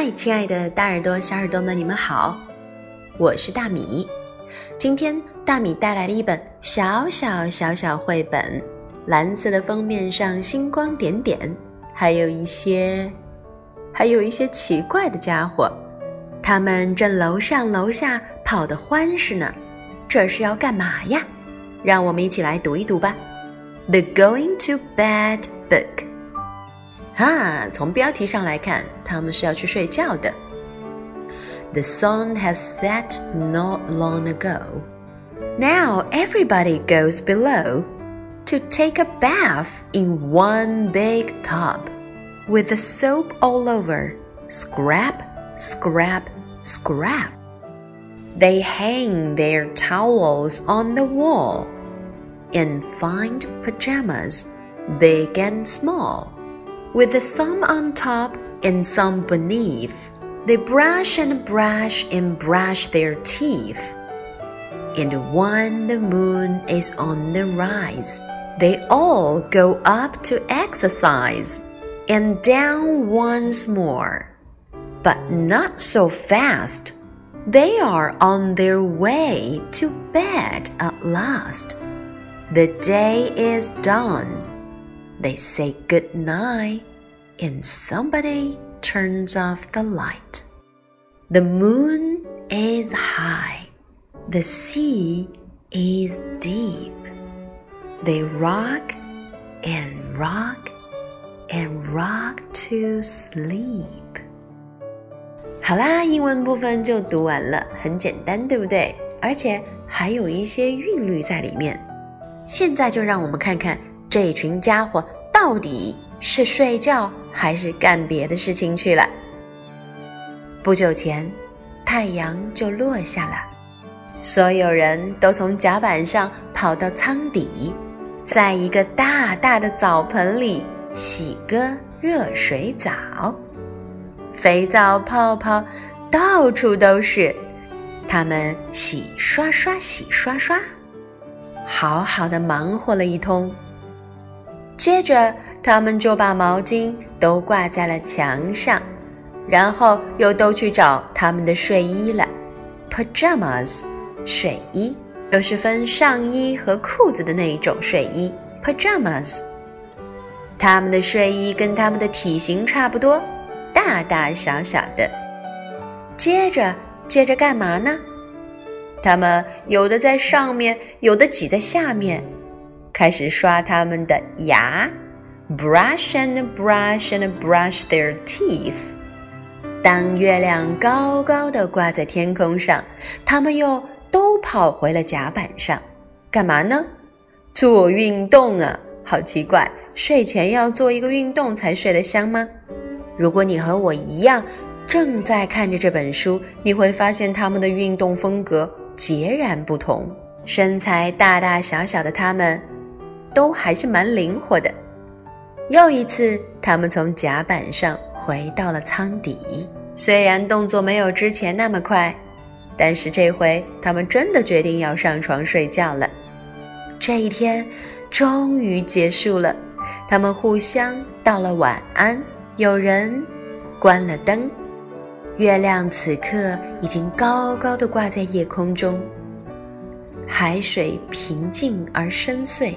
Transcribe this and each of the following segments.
嗨，亲爱的大耳朵、小耳朵们，你们好，我是大米。今天大米带来了一本小小小小绘本，蓝色的封面上星光点点，还有一些，还有一些奇怪的家伙，他们正楼上楼下跑得欢实呢。这是要干嘛呀？让我们一起来读一读吧。The Going to Bed Book。哈，从标题上来看，他们是要去睡觉的。The sun has set not long ago. Now everybody goes below to take a bath in one big tub with the soap all over. Scrap, scrap, scrap. They hang their towels on the wall in fine pajamas, big and small with some on top and some beneath. They brush and brush and brush their teeth. And when the moon is on the rise, they all go up to exercise and down once more. But not so fast. They are on their way to bed at last. The day is done. They say good night, and somebody turns off the light. The moon is high, the sea is deep. They rock and rock and rock to sleep. 好啦，英文部分就读完了，很简单，对不对？而且还有一些韵律在里面。现在就让我们看看 这群家伙到底是睡觉还是干别的事情去了。不久前，太阳就落下了，所有人都从甲板上跑到舱底，在一个大大的澡盆里洗个热水澡，肥皂泡泡到处都是，他们洗刷刷，洗刷刷。好好的忙活了一通，接着他们就把毛巾都挂在了墙上，然后又都去找他们的睡衣了。Pajamas，睡衣，就是分上衣和裤子的那一种睡衣。Pajamas，他们的睡衣跟他们的体型差不多，大大小小的。接着，接着干嘛呢？他们有的在上面，有的挤在下面，开始刷他们的牙，brush and brush and brush their teeth。当月亮高高的挂在天空上，他们又都跑回了甲板上，干嘛呢？做运动啊！好奇怪，睡前要做一个运动才睡得香吗？如果你和我一样正在看着这本书，你会发现他们的运动风格。截然不同，身材大大小小的他们，都还是蛮灵活的。又一次，他们从甲板上回到了舱底，虽然动作没有之前那么快，但是这回他们真的决定要上床睡觉了。这一天终于结束了，他们互相道了晚安，有人关了灯。月亮此刻已经高高的挂在夜空中，海水平静而深邃，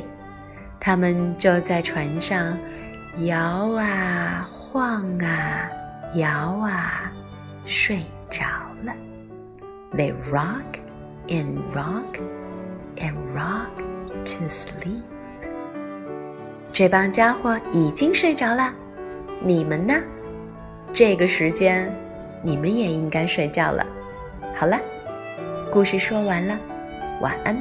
他们就在船上摇啊晃啊摇啊，睡着了。They rock and rock and rock to sleep。这帮家伙已经睡着了，你们呢？这个时间。你们也应该睡觉了。好了，故事说完了，晚安。